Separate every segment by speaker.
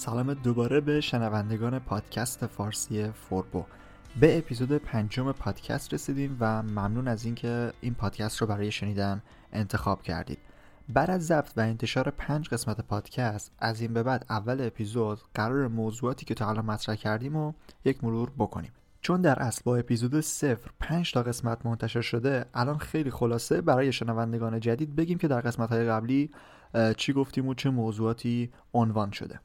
Speaker 1: سلام دوباره به شنوندگان پادکست فارسی فوربو. به اپیزود پنجم پادکست رسیدیم و ممنون از اینکه این پادکست رو برای شنیدن انتخاب کردید. بعد از ضبط و انتشار پنج قسمت پادکست از این به بعد اول اپیزود قرار موضوعاتی که تا حالا مطرح کردیم و یک مرور بکنیم. چون در اصل با اپیزود صفر پنج تا قسمت منتشر شده الان خیلی خلاصه برای شنوندگان جدید بگیم که در قسمت های قبلی چی گفتیم و چه موضوعاتی عنوان شده.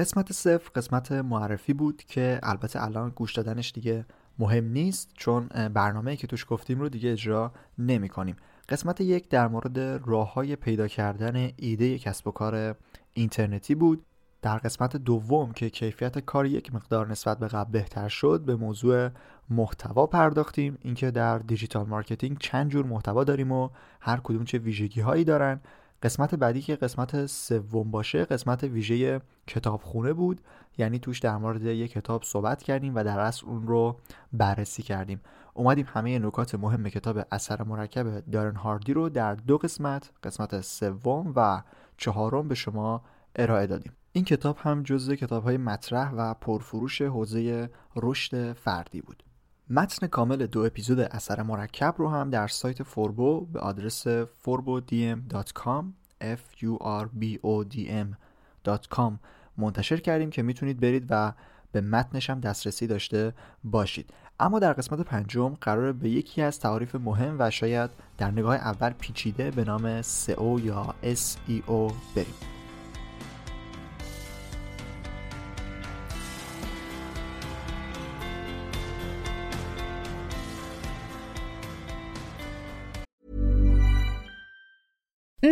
Speaker 1: قسمت صفر قسمت معرفی بود که البته الان گوش دادنش دیگه مهم نیست چون برنامه که توش گفتیم رو دیگه اجرا نمی کنیم قسمت یک در مورد راه های پیدا کردن ایده کسب و کار اینترنتی بود. در قسمت دوم که کیفیت کار یک مقدار نسبت به قبل بهتر شد به موضوع محتوا پرداختیم. اینکه در digital marketing چند جور محتوا داریم و هر کدوم چه ویژگی هایی دارن. قسمت بعدی که قسمت سوم باشه قسمت ویژه کتابخونه بود. یعنی توش در مورد یک کتاب صحبت کردیم و در اصل اون رو بررسی کردیم. اومدیم همه نکات مهم کتاب اثر مرکب دارن هاردی رو در دو قسمت قسمت سوم و چهارم به شما ارائه دادیم. این کتاب هم جزو کتاب های مطرح و پرفروش حوزه رشد فردی بود. متن کامل دو اپیزود اثر مرکب رو هم در سایت فوربو به آدرس forbodm.com f u r b o d m.com منتشر کردیم که می‌تونید برید و به متنش هم دسترسی داشته باشید. اما در قسمت پنجم قرار به یکی از تعاریف مهم و شاید در نگاه اول پیچیده به نام SEO یا SEO بریم.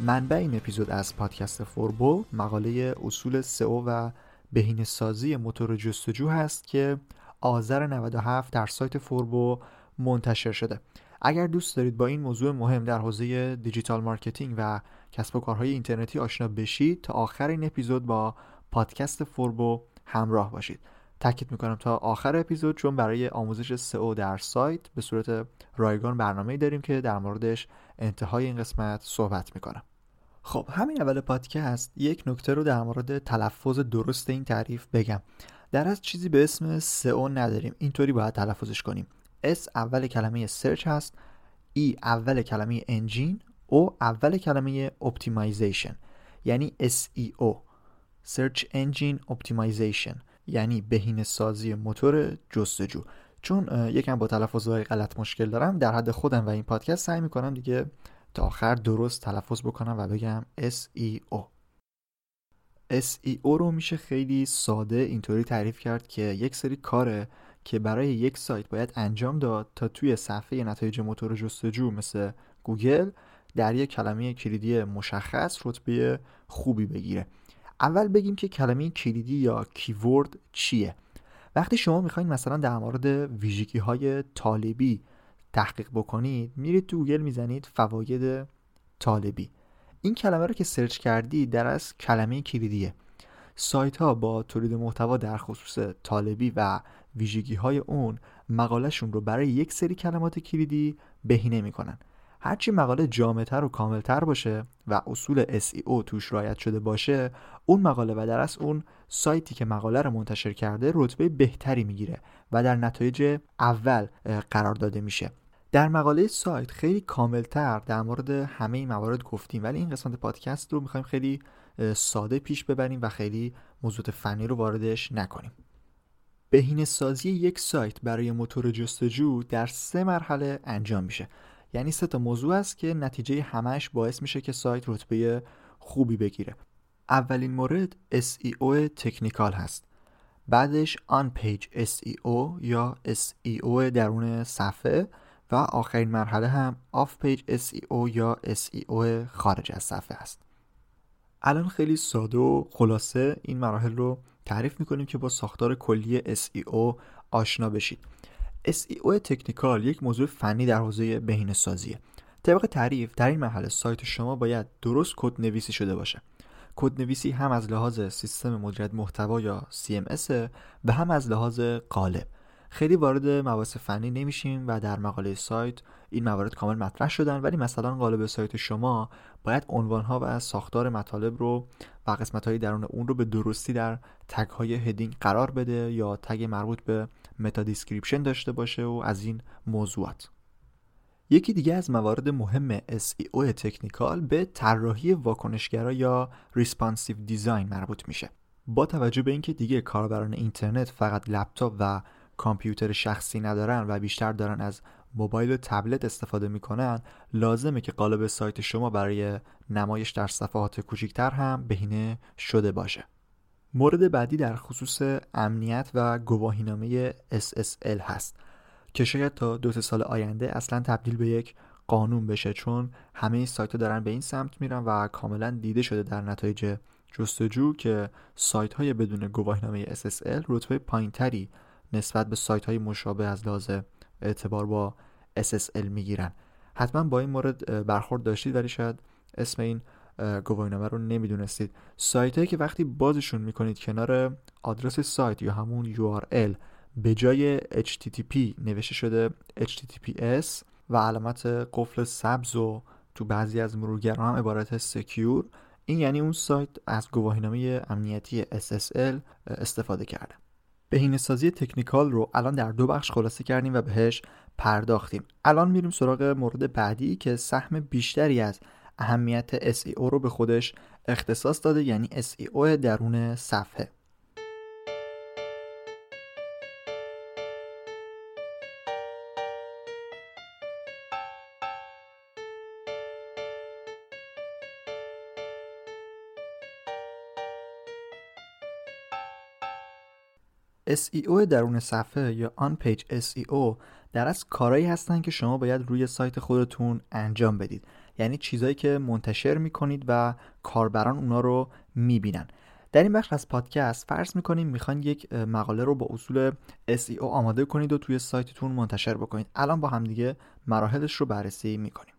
Speaker 1: منبع این اپیزود از پادکست فوربو مقاله اصول سئو و بهینه سازی موتور جستجو هست که آذر 97 در سایت فوربو منتشر شده. اگر دوست دارید با این موضوع مهم در حوزه digital marketing و کسب و کارهای اینترنتی آشنا بشید تا آخر این اپیزود با پادکست فوربو همراه باشید. تاکید می‌کنم تا آخر اپیزود چون برای آموزش سئو در سایت به صورت رایگان برنامه داریم که در موردش انتهای این قسمت صحبت می‌کنم. خب همین اول پادکست یک نکته رو در مورد تلفظ درست این تعریف بگم. در اصل چیزی به اسم سئو نداریم. اینطوری باید تلفظش کنیم. S اول کلمه search هست E اول کلمه engine O اول کلمه optimization یعنی SEO Search Engine Optimization. یعنی بهینه سازی موتور جستجو. چون یکم با تلفظهای غلط مشکل دارم در حد خودم و این پادکست سعی می‌کنم دیگه تا آخر درست تلفظ بکنم و بگم SEO SEO رو میشه خیلی ساده اینطوری تعریف کرد که یک سری کاره که برای یک سایت باید انجام داد تا توی صفحه نتایج موتور جستجو مثل گوگل در یک کلمه کلیدی مشخص رتبه خوبی بگیره. اول بگیم که کلمه کلیدی یا کیورد چیه؟ وقتی شما می‌خواین مثلا در مورد ویژگی های طالبی تحقیق بکنید میرید تو گوگل می‌زنید فواید طالبی. این کلمه رو که search کردید در اصل کلمه کلیدیه. سایت ها با تولید محتوا در خصوص طالبی و ویژگی های اون مقالهشون رو برای یک سری کلمات کلیدی بهینه می‌کنن. هرچی مقاله جامعتر و کاملتر باشه و اصول SEO توش رعایت شده باشه اون مقاله و در از اون سایتی که مقاله رو منتشر کرده رتبه بهتری می‌گیره و در نتایج اول قرار داده میشه. در مقاله سایت خیلی کاملتر در مورد همه این موارد گفتیم ولی این قسمت پادکست رو می‌خوایم خیلی ساده پیش ببریم و خیلی موضوع فنی رو واردش نکنیم. بهینه سازی یک سایت برای موتور جستجو در سه مرحله انجام میشه. یعنی سه تا موضوع است که نتیجه همش باعث میشه که سایت رتبه خوبی بگیره. اولین مورد SEO technical هست. بعدش on page SEO یا SEO درون صفحه و آخرین مرحله هم off page SEO یا SEO خارج از صفحه است. الان خیلی ساده و خلاصه این مراحل رو تعریف می‌کنیم که با ساختار کلی SEO آشنا بشید. SEO technical یک موضوع فنی در حوزه بهینه سازیه طبق تعریف در این مرحله سایت شما باید درست کد نویسی شده باشه. کد نویسی هم از لحاظ سیستم مدیریت محتوا یا CMS و هم از لحاظ قالب. خیلی وارد مباحث فنی نمیشیم و در مقاله سایت این موارد کامل مطرح شدن ولی مثلا قالب سایت شما باید عنوان ها و ساختار مطالب رو و قسمت های درون اون رو به درستی در tag های heading قرار بده یا tag مربوط به meta description داشته باشه و از این موضوعات. یکی دیگه از موارد مهم SEO technical به طراحی واکنشگرا یا responsive design مربوط میشه. با توجه به اینکه دیگه کاربران اینترنت فقط لپتاپ و کامپیوتر شخصی ندارن و بیشتر دارن از موبایل و تبلت استفاده می‌کنن لازمه که قالب سایت شما برای نمایش در صفحات کوچکتر هم بهینه شده باشه. مورد بعدی در خصوص امنیت و گواهینامه SSL هست که شاید تا دو سال آینده اصلا تبدیل به یک قانون بشه چون همه سایت ها دارن به این سمت میرن و کاملا دیده شده در نتایج جستجو که سایت های بدون گواهینامه SSL رتبه پایینتری نسبت به سایت های مشابه از لحاظ اعتبار با SSL می‌گیرن. حتما با این مورد برخورد داشتید ولی شاید اسم این گواهینامه رو نمی‌دونستید. سایت هایی که وقتی بازشون می‌کنید کنار آدرس سایت یا همون URL به جای HTTP نوشته شده HTTPS و علامت قفل سبز و تو بعضی از مرورگران هم عبارت سکیور این یعنی اون سایت از گواهینامه امنیتی SSL استفاده کرده. بهینه‌سازی تکنیکال رو الان در دو بخش خلاصه کردیم و بهش پرداختیم. الان میریم سراغ مورد بعدی که سهم بیشتری از اهمیت SEO رو به خودش اختصاص داده یعنی SEO درون صفحه. SEO درون صفحه یا آن پیج SEO در از کارهایی هستن که شما باید روی سایت خودتون انجام بدید. یعنی چیزایی که منتشر می‌کنید و کاربران اونا رو می‌بینن. در این بخش از پادکست فرض می‌کنیم می‌خواین یک مقاله رو با اصول SEO آماده کنید و توی سایتتون منتشر بکنید. الان با همدیگه مراحلش رو بررسی می‌کنیم.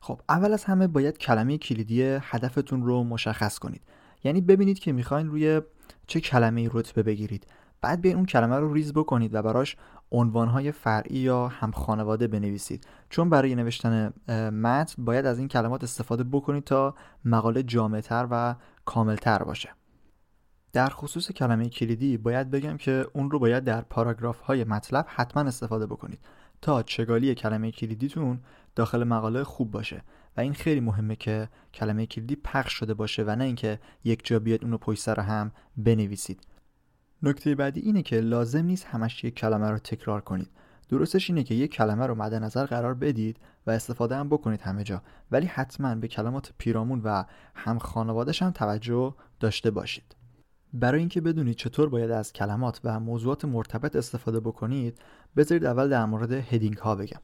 Speaker 1: خب اول از همه باید کلمه کلیدی هدفتون رو مشخص کنید. یعنی ببینید که می‌خواین روی چه کلمه رتبه بگیرید. بعد بیاین اون کلمه رو ریز بکنید و براش عنوانهای فرعی یا هم خانواده بنویسید. چون برای نوشتن متن باید از این کلمات استفاده بکنید تا مقاله جامعتر و کاملتر باشه. در خصوص کلمه کلیدی باید بگم که اون رو باید در پاراگراف های مطلب حتما استفاده بکنید تا چگالی کلمه کلیدیتون داخل مقاله خوب باشه. و این خیلی مهمه که کلمه کلیدی پخش شده باشه و نه اینکه یک جا بیاد اون رو پشت سر هم بنویسید. نکته بعدی اینه که لازم نیست همش یک کلمه رو تکرار کنید. درستش اینه که یک کلمه رو مد نظر قرار بدید و استفاده هم بکنید همه جا. ولی حتما به کلمات پیرامون و هم خانوادش هم توجه داشته باشید. برای اینکه بدونید چطور باید از کلمات و موضوعات مرتبط استفاده بکنید بذارید اول در مورد هدینگ ها بگم.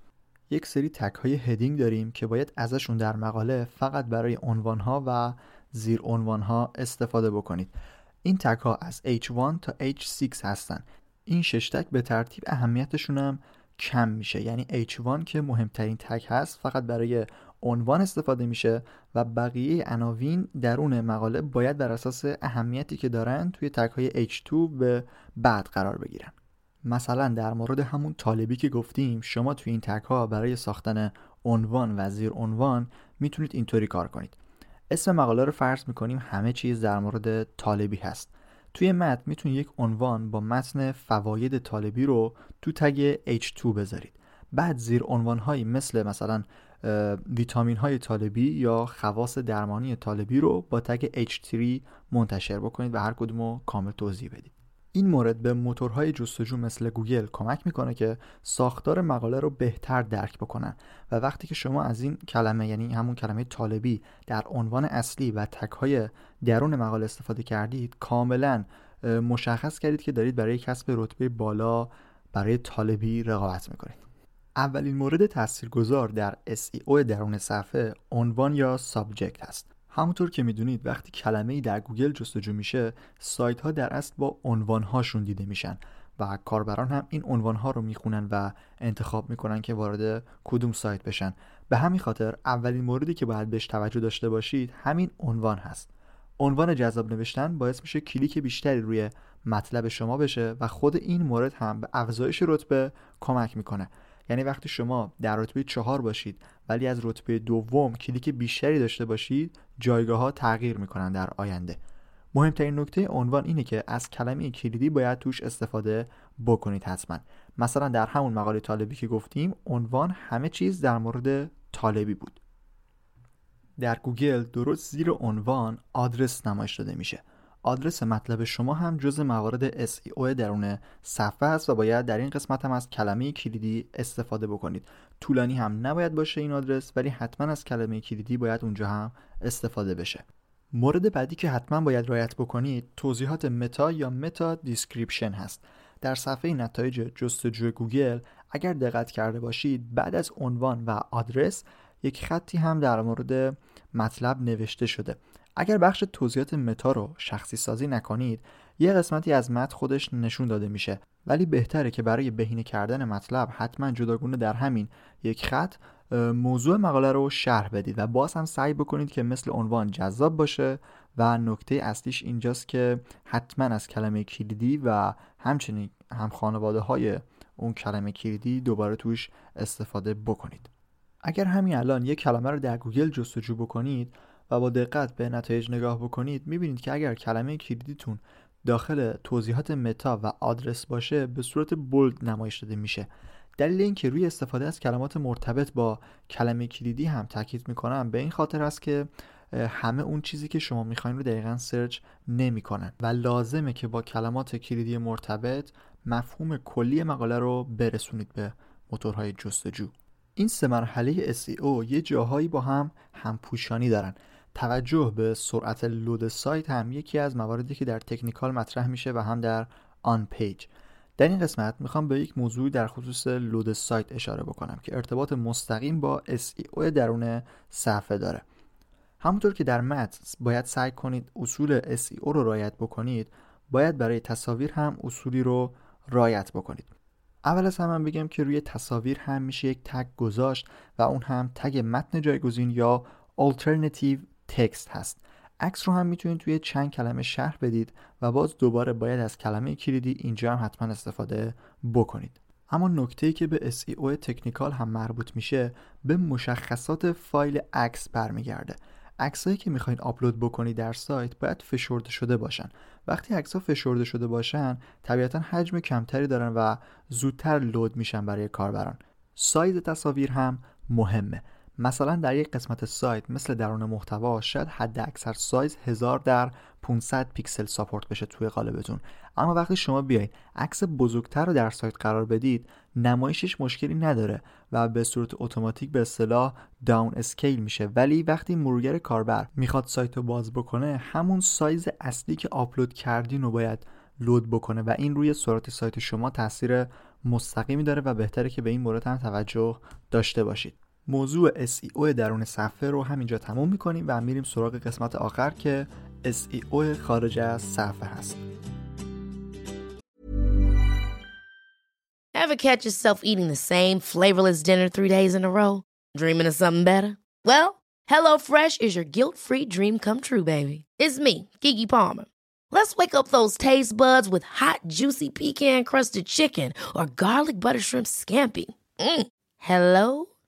Speaker 1: یک سری تک های هدینگ داریم که باید ازشون در مقاله فقط برای عنوان ها و زیر عنوان ها استفاده بکنید. این تک ها از H1 تا H6 هستن. این شش تک به ترتیب اهمیتشون هم کم میشه. یعنی H1 که مهمترین تک هست فقط برای عنوان استفاده میشه و بقیه عناوین درون مقاله باید بر اساس اهمیتی که دارن توی تک های H2 به بعد قرار بگیرن. مثلا در مورد همون طالبی که گفتیم شما توی این تک ها برای ساختن عنوان و زیر عنوان می‌تونید اینطوری کار کنید. اسم مقاله رو فرض می‌کنیم همه چیز در مورد طالبی هست. توی متن می‌تونید یک عنوان با متن فواید طالبی رو تو تگ H2 بذارید. بعد زیر عنوان هایی مثل مثلا ویتامین های طالبی یا خواص درمانی طالبی رو با تگ H3 منتشر بکنید و هر کدوم رو کامل توضیح بدید. این مورد به موتورهای جستجو مثل گوگل کمک می‌کنه که ساختار مقاله رو بهتر درک بکنن. و وقتی که شما از این کلمه یعنی همون کلمه طالبی در عنوان اصلی و tag های درون مقاله استفاده کردید کاملا مشخص کردید که دارید برای کسب رتبه بالا برای طالبی رقابت می‌کنید. اولین مورد تاثیرگذار در SEO درون صفحه عنوان یا subject هست. همونطور که می‌دونید وقتی کلمه ای در گوگل جستجو میشه سایت ها در اصل با عنوان هاشون دیده میشن و کاربران هم این عنوان ها رو می‌خونن و انتخاب می‌کنن که وارد کدوم سایت بشن. به همین خاطر اولین موردی که باید بهش توجه داشته باشید همین عنوان هست. عنوان جذاب نوشتن باعث میشه کلیک بیشتری روی مطلب شما بشه و خود این مورد هم به افزایش رتبه کمک می‌کنه. یعنی وقتی شما در رتبه چهار باشید ولی از رتبه دوم کلیک بیشتری داشته باشید جایگاه ها تغییر می‌کنن در آینده. مهمترین نکته عنوان اینه که از کلمه کلیدی باید توش استفاده بکنید حتما. مثلا در همون مقاله طالبی که گفتیم عنوان همه چیز در مورد طالبی بود. در گوگل درست زیر عنوان آدرس نمایش داده میشه. آدرس مطلب شما هم جز موارد SEO درون صفحه است و باید در این قسمت هم از کلمه کلیدی استفاده بکنید. طولانی هم نباید باشه این آدرس ولی حتما از کلمه کلیدی باید اونجا هم استفاده بشه. مورد بعدی که حتما باید رعایت بکنید توضیحات meta یا meta description هست. در صفحه نتایج جستجوی گوگل اگر دقت کرده باشید بعد از عنوان و آدرس یک خطی هم در مورد مطلب نوشته شده. اگر بخش توضیحات meta رو شخصی سازی نکنید یه قسمتی از متن خودش نشون داده میشه. ولی بهتره که برای بهینه کردن مطلب حتما جداگونه در همین یک خط موضوع مقاله رو شرح بدید و باز هم سعی بکنید که مثل عنوان جذاب باشه و نکته اصلیش اینجاست که حتما از کلمه کلیدی و همچنین هم خانواده های اون کلمه کلیدی دوباره توش استفاده بکنید. اگر همین الان یک کلمه رو در گوگل جستجو بکنید و با دقت به نتایج نگاه بکنید می‌بینید که اگر کلمه کلیدیتون داخل توضیحات meta و آدرس باشه به صورت bold نمایش داده میشه. دلیل اینکه روی استفاده از کلمات مرتبط با کلمه کلیدی هم تاکید می‌کنم به این خاطر است که همه اون چیزی که شما می‌خواین رو دقیقا سرچ نمی‌کنن و لازمه که با کلمات کلیدی مرتبط مفهوم کلی مقاله رو برسونید به موتورهای جستجو. این سه مرحله SEO یه جاهایی با هم همپوشانی دارن. توجه به سرعت لود سایت هم یکی از مواردی که در تکنیکال مطرح میشه و هم در آن پیج. در این قسمت می‌خوام به یک موضوع در خصوص لود سایت اشاره بکنم که ارتباط مستقیم با SEO درون صفحه داره. همونطور که در متن باید سعی کنید اصول SEO رو رعایت بکنید باید برای تصاویر هم اصولی رو رعایت بکنید. اول از همه بگم که روی تصاویر هم میشه یک تگ گذاشت و اون هم تگ متن جایگزین یا alternative text هست. عکس رو هم می‌تونید توی چند کلمه شرح بدید و باز دوباره باید از کلمه کلیدی اینجا هم حتما استفاده بکنید. اما نکته که به SEO تکنیکال هم مربوط میشه به مشخصات فایل عکس برمیگرده. عکسایی که می‌خواین آپلود بکنید در سایت باید فشرده شده باشن. وقتی عکس ها فشرده شده باشن طبیعتا حجم کمتری دارن و زودتر لود میشن برای کاربران. سایز تصاویر هم مهمه. مثلا در یک قسمت سایت مثل درون محتوا شاید حد اکثر سایز 1000 در 500 پیکسل support بشه توی قالبتون. اما وقتی شما بیاید عکس بزرگتر رو در سایت قرار بدید نمایشش مشکلی نداره و به صورت اتوماتیک به اصطلاح downscale میشه. ولی وقتی مرورگر کاربر می‌خواد سایت رو باز بکنه همون سایز اصلی که آپلود کردین رو باید load بکنه و این روی سرعت سایت شما تاثیر مستقیمی داره و بهتره که به این مورد هم توجه داشته باشید. موضوع SEO درون صفحه رو همینجا تموم می‌کنیم و میریم سراغ قسمت آخر که SEO خارج از صفحه هست
Speaker 2: Ever catch yourself eating the same flavorless dinner three days in a row? Dreaming of something better? Well, HelloFresh is your guilt-free dream come true, baby. It's me, Kiki Palmer. Let's wake up those taste buds with hot, juicy pecan-crusted chicken or garlic butter shrimp scampi. Mm. Hello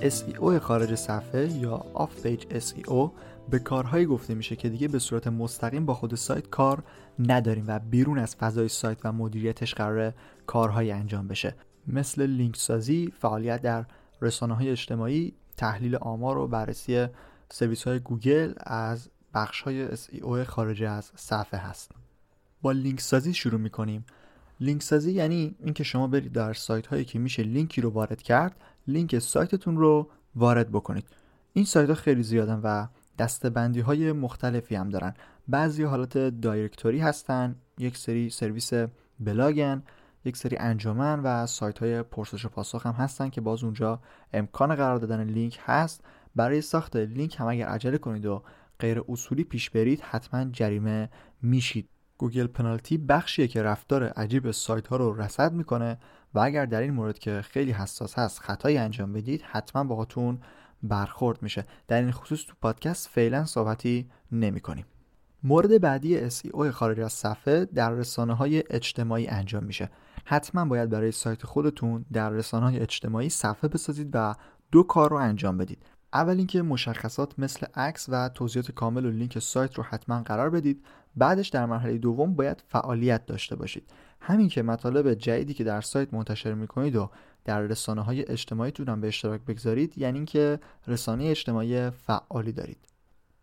Speaker 1: SEO خارج صفحه یا off page SEO به کارهایی گفته میشه که دیگه به صورت مستقیم با خود سایت کار نداریم و بیرون از فضای سایت و مدیریتش قراره کارهایی انجام بشه. مثل لینک سازی، فعالیت در رسانه های اجتماعی، تحلیل آمار و بررسی سرویس های گوگل از بخش های SEO خارج از صفحه هست. با لینک سازی شروع می‌کنیم. لینک سازی یعنی اینکه شما برید در سایت هایی که میشه لینکی رو وارد کرد لینک سایتتون رو وارد بکنید. این سایت ها خیلی زیادن و دسته‌بندی های مختلفی هم دارن. بعضی حالات directory هستن یک سری سرویس بلاگن یک سری انجمن و سایت های پرسش و پاسخ هم هستن که باز اونجا امکان قرار دادن لینک هست. برای ساخت لینک هم اگر عجله کنید و غیر اصولی پیش برید حتما جریمه میشید. Google Penalty بخشیه که رفتار عجیب سایت ها رو رصد می‌کنه و اگر در این مورد که خیلی حساس هست خطایی انجام بدید حتما باهاتون برخورد میشه. در این خصوص تو پادکست فعلا صحبتی نمی کنیم. مورد بعدی SEO خارج از صفحه در رسانه های اجتماعی انجام میشه. حتما باید برای سایت خودتون در رسانه های اجتماعی صفحه بسازید و دو کار رو انجام بدید. اول اینکه مشخصات مثل عکس و توضیحات کامل و لینک سایت رو حتما قرار بدید. بعدش در مرحله دوم باید فعالیت داشته باشید. همین که مطالب جدیدی که در سایت منتشر می‌کنید و در رسانه های اجتماعی هم به اشتراک بگذارید یعنی اینکه رسانه اجتماعی فعالی دارید.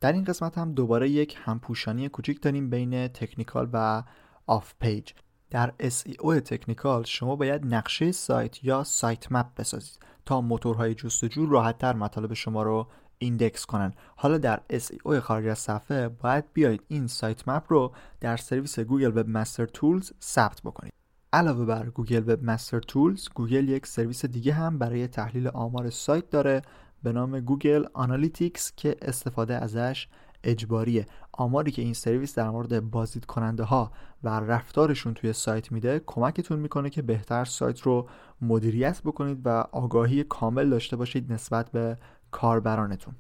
Speaker 1: در این قسمت هم دوباره یک همپوشانی کوچیک داریم بین technical و off page. در SEO technical شما باید نقشه سایت یا site map بسازید تا موتورهای جستجو راحتتر مطالب شما رو index کنن. حالا در SEO خارج از صفحه باید بیایید این site map رو در سرویس Google Webmaster Tools ثبت بکنید. علاوه بر Google Webmaster Tools گوگل یک سرویس دیگه هم برای تحلیل آمار سایت داره به نام Google Analytics که استفاده ازش اجباریه. آماری که این سرویس در مورد بازدید کننده ها و رفتارشون توی سایت میده کمکتون می‌کنه که بهتر سایت رو مدیریت بکنید و آگاهی کامل داشته باشید نسبت به کاربرانتون.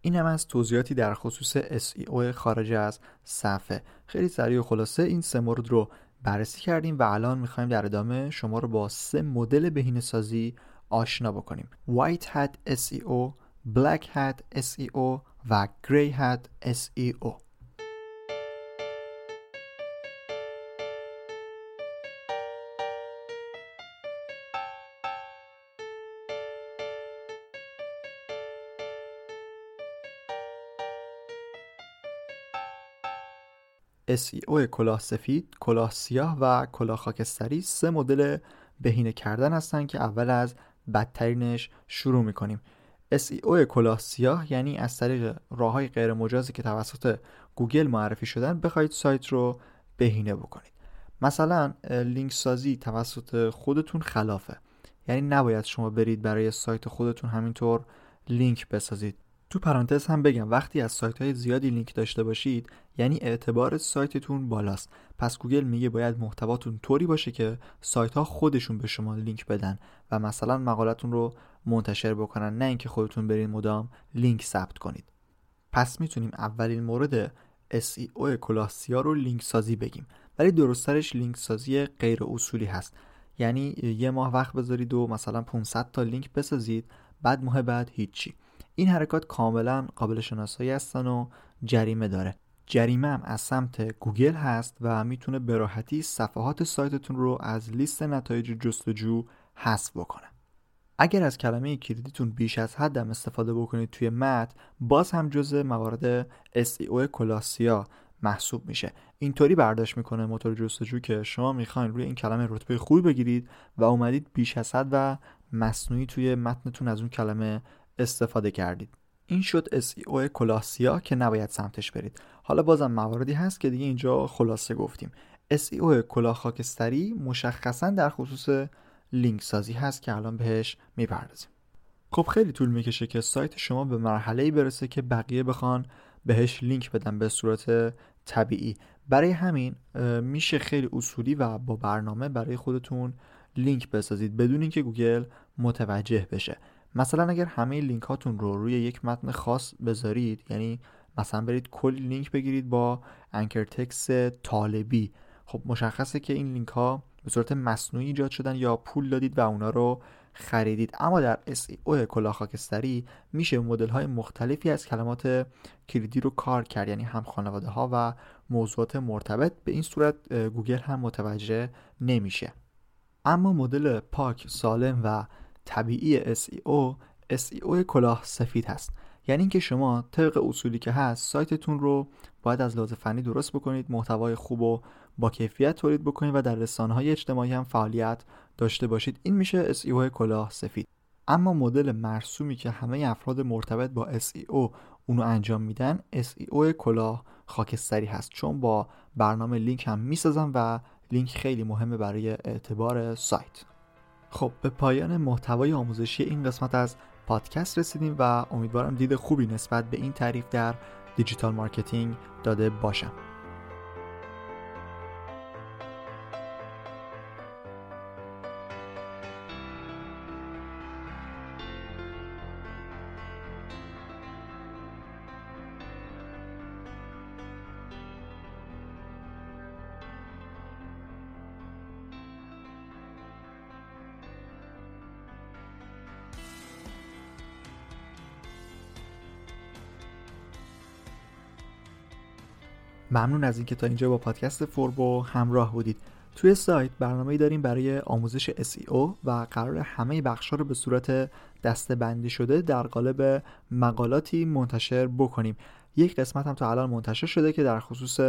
Speaker 1: این هم از توضیحاتی در خصوص SEO خارج از صفحه. خیلی سریع و خلاصه این سه مورد رو بررسی کردیم و الان می‌خوایم در ادامه شما رو با سه مدل بهینه سازی آشنا بکنیم. White Hat SEO Black Hat SEO و Grey Hat SEO SEO کلاه سفید، کلاه سیاه و کلاه خاکستری سه مدل بهینه کردن هستن که اول از بدترینش شروع می‌کنیم. SEO کلاه سیاه یعنی از طریق راه های غیر مجازی که توسط گوگل معرفی شدن بخواید سایت رو بهینه بکنید. مثلا لینک سازی توسط خودتون خلافه. یعنی نباید شما برید برای سایت خودتون همینطور لینک بسازید. تو پرانتز هم بگم وقتی از سایت های زیادی لینک داشته باشید یعنی اعتبار سایتتون بالاست. پس گوگل میگه باید محتواتون طوری باشه که سایت ها خودشون به شما لینک بدن و مثلا مقالتون رو منتشر بکنن نه اینکه خودتون برین مدام لینک ثبت کنید. پس می‌تونیم اولین مورد SEO کلاه سیاه رو لینک سازی بگیم. ولی درست‌ترش لینک سازی غیر اصولی هست. یعنی یه ماه وقت بذارید و مثلا 500 تا لینک بسازید بعد ماه بعد هیچی. این حرکات کاملا قابل شناسایی هستن و جریمه داره. جریمه هم از سمت گوگل هست و می‌تونه به راحتی صفحات سایتتون رو از لیست نتایج جستجو حذف بکنه. اگر از کلمه کلیدیتون بیش از حد هم استفاده بکنید توی متن باز هم جزء موارد SEO کلاسیا محسوب میشه. اینطوری برداشت می‌کنه موتور جستجو که شما می‌خواین روی این کلمه رتبه خوبی بگیرید و اومدید بیش از حد و مصنوعی توی متنتون از اون کلمه استفاده کردید. این شد SEO کلاه سیاه که نباید سمتش برید. حالا بازم مواردی هست که دیگه اینجا خلاصه گفتیم. SEO کلاه خاکستری مشخصا در خصوص لینک سازی هست که الان بهش می‌پردازیم. خب خیلی طول می‌کشه که سایت شما به مرحله برسه که بقیه بخوان بهش لینک بدن به صورت طبیعی. برای همین میشه خیلی اصولی و با برنامه برای خودتون لینک بسازید بدون اینکه گوگل متوجه بشه. مثلا اگر همه لینک هاتون رو روی یک متن خاص بذارید یعنی مثلا برید کلی لینک بگیرید با anchor text طالبی. خب مشخصه که این لینک ها به صورت مصنوعی ایجاد شدن یا پول دادید و اونا رو خریدید. اما در SEO کلاه خاکستری میشه مدل های مختلفی از کلمات کلیدی رو کار کرد یعنی هم خانواده ها و موضوعات مرتبط. به این صورت گوگل هم متوجه نمیشه. اما مدل پاک سالم و طبیعی SEO SEO کلاه سفید هست. یعنی اینکه شما طبق اصولی که هست سایتتون رو باید از لحاظ فنی درست بکنید محتوای خوب و با کیفیت تولید بکنید و در رسانه های اجتماعی هم فعالیت داشته باشید. این میشه SEO کلاه سفید. اما مدل مرسومی که همه افراد مرتبط با SEO اونو انجام میدن SEO کلاه خاکستری هست. چون با برنامه لینک هم می‌سازن و لینک خیلی مهمه برای اعتبار سایت. خب به پایان محتوای آموزشی این قسمت از پادکست رسیدیم و امیدوارم دید خوبی نسبت به این تعریف در دیجیتال مارکتینگ داده باشم. ممنون از اینکه تا اینجا با پادکست فوربو همراه بودید. توی سایت برنامه داریم برای آموزش SEO و قرار همه بخشها رو به صورت دسته شده در قالب مقالاتی منتشر بکنیم. یک قسمت هم تا الان منتشر شده که در خصوص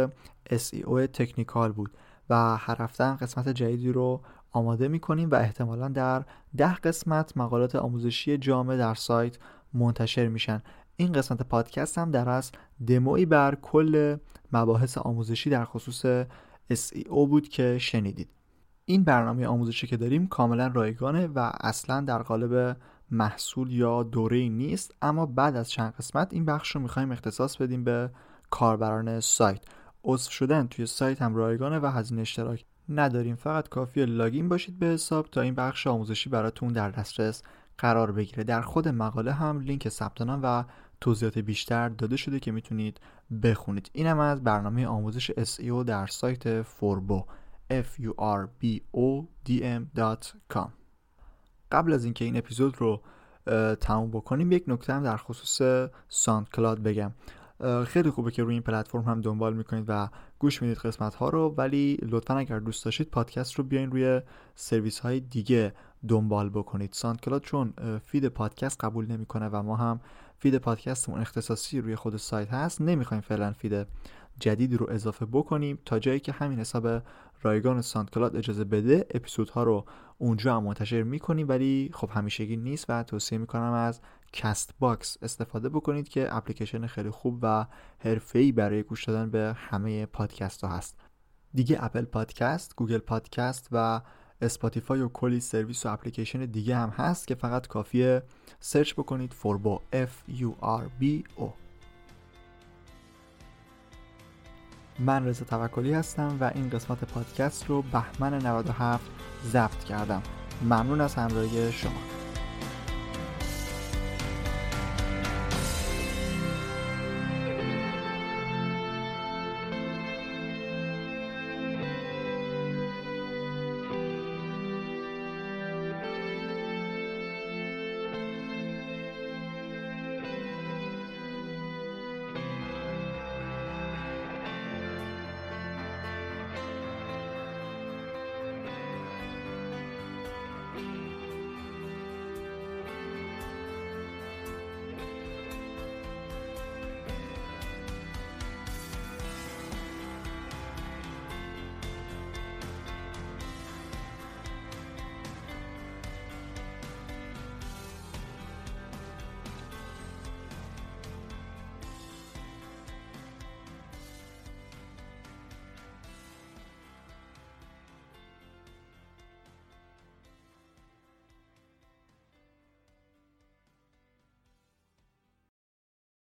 Speaker 1: SEO تکنیکال بود و هر هفته قسمت جدیدی رو آماده می‌کنیم و احتمالا در ده قسمت مقالات آموزشی جامع در سایت منتشر میشن. این قسمت پادکست هم در از دموی بر کل مباحث آموزشی در خصوص SEO بود که شنیدید. این برنامه آموزشی که داریم کاملا رایگانه و اصلا در قالب محصول یا دوره نیست اما بعد از چند قسمت این بخش رو می‌خوایم اختصاص بدیم به کاربران سایت. عضو شدن توی سایت هم رایگانه و هزینه اشتراک نداریم. فقط کافی لاگین باشید به حساب تا این بخش آموزشی براتون در دسترس قرار بگیره. در خود مقاله هم لینک ثبت نام و توضیحات بیشتر داده شده که می‌تونید بخونید. اینم از برنامه آموزش SEO در سایت فوربو f u r b o d m.com قبل از اینکه این اپیزود رو تموم بکنیم یک نکته هم در خصوص SoundCloud بگم خیلی خوبه که روی این پلتفرم هم دنبال می‌کنید و گوش می‌دید قسمت ها رو ولی لطفا اگر دوست داشتید پادکست رو بیاین روی سرویس های دیگه دنبال بکنید. SoundCloud چون feed پادکست قبول نمی‌کنه و ما هم feed پادکستمون اختصاصی روی خود سایت هست. نمی‌خوایم فعلا feed جدید رو اضافه بکنیم. تا جایی که همین حساب رایگان Cloud اجازه بده اپیزودها رو اونجا هم منتشر می‌کنیم. ولی خب همیشگی نیست و توصیه می‌کنم از Castbox استفاده بکنید که اپلیکیشن خیلی خوب و حرفه‌ای برای گوش دادن به همه پادکست ها هست. دیگه Apple Podcast، Google Podcast و Spotify و کلی سرویس و اپلیکیشن دیگه هم هست که فقط کافیه search بکنید فوربو F U R B O. من رضا توکلی هستم و این قسمت پادکست رو بهمن 97 ضبط کردم. ممنون از همراهی شما.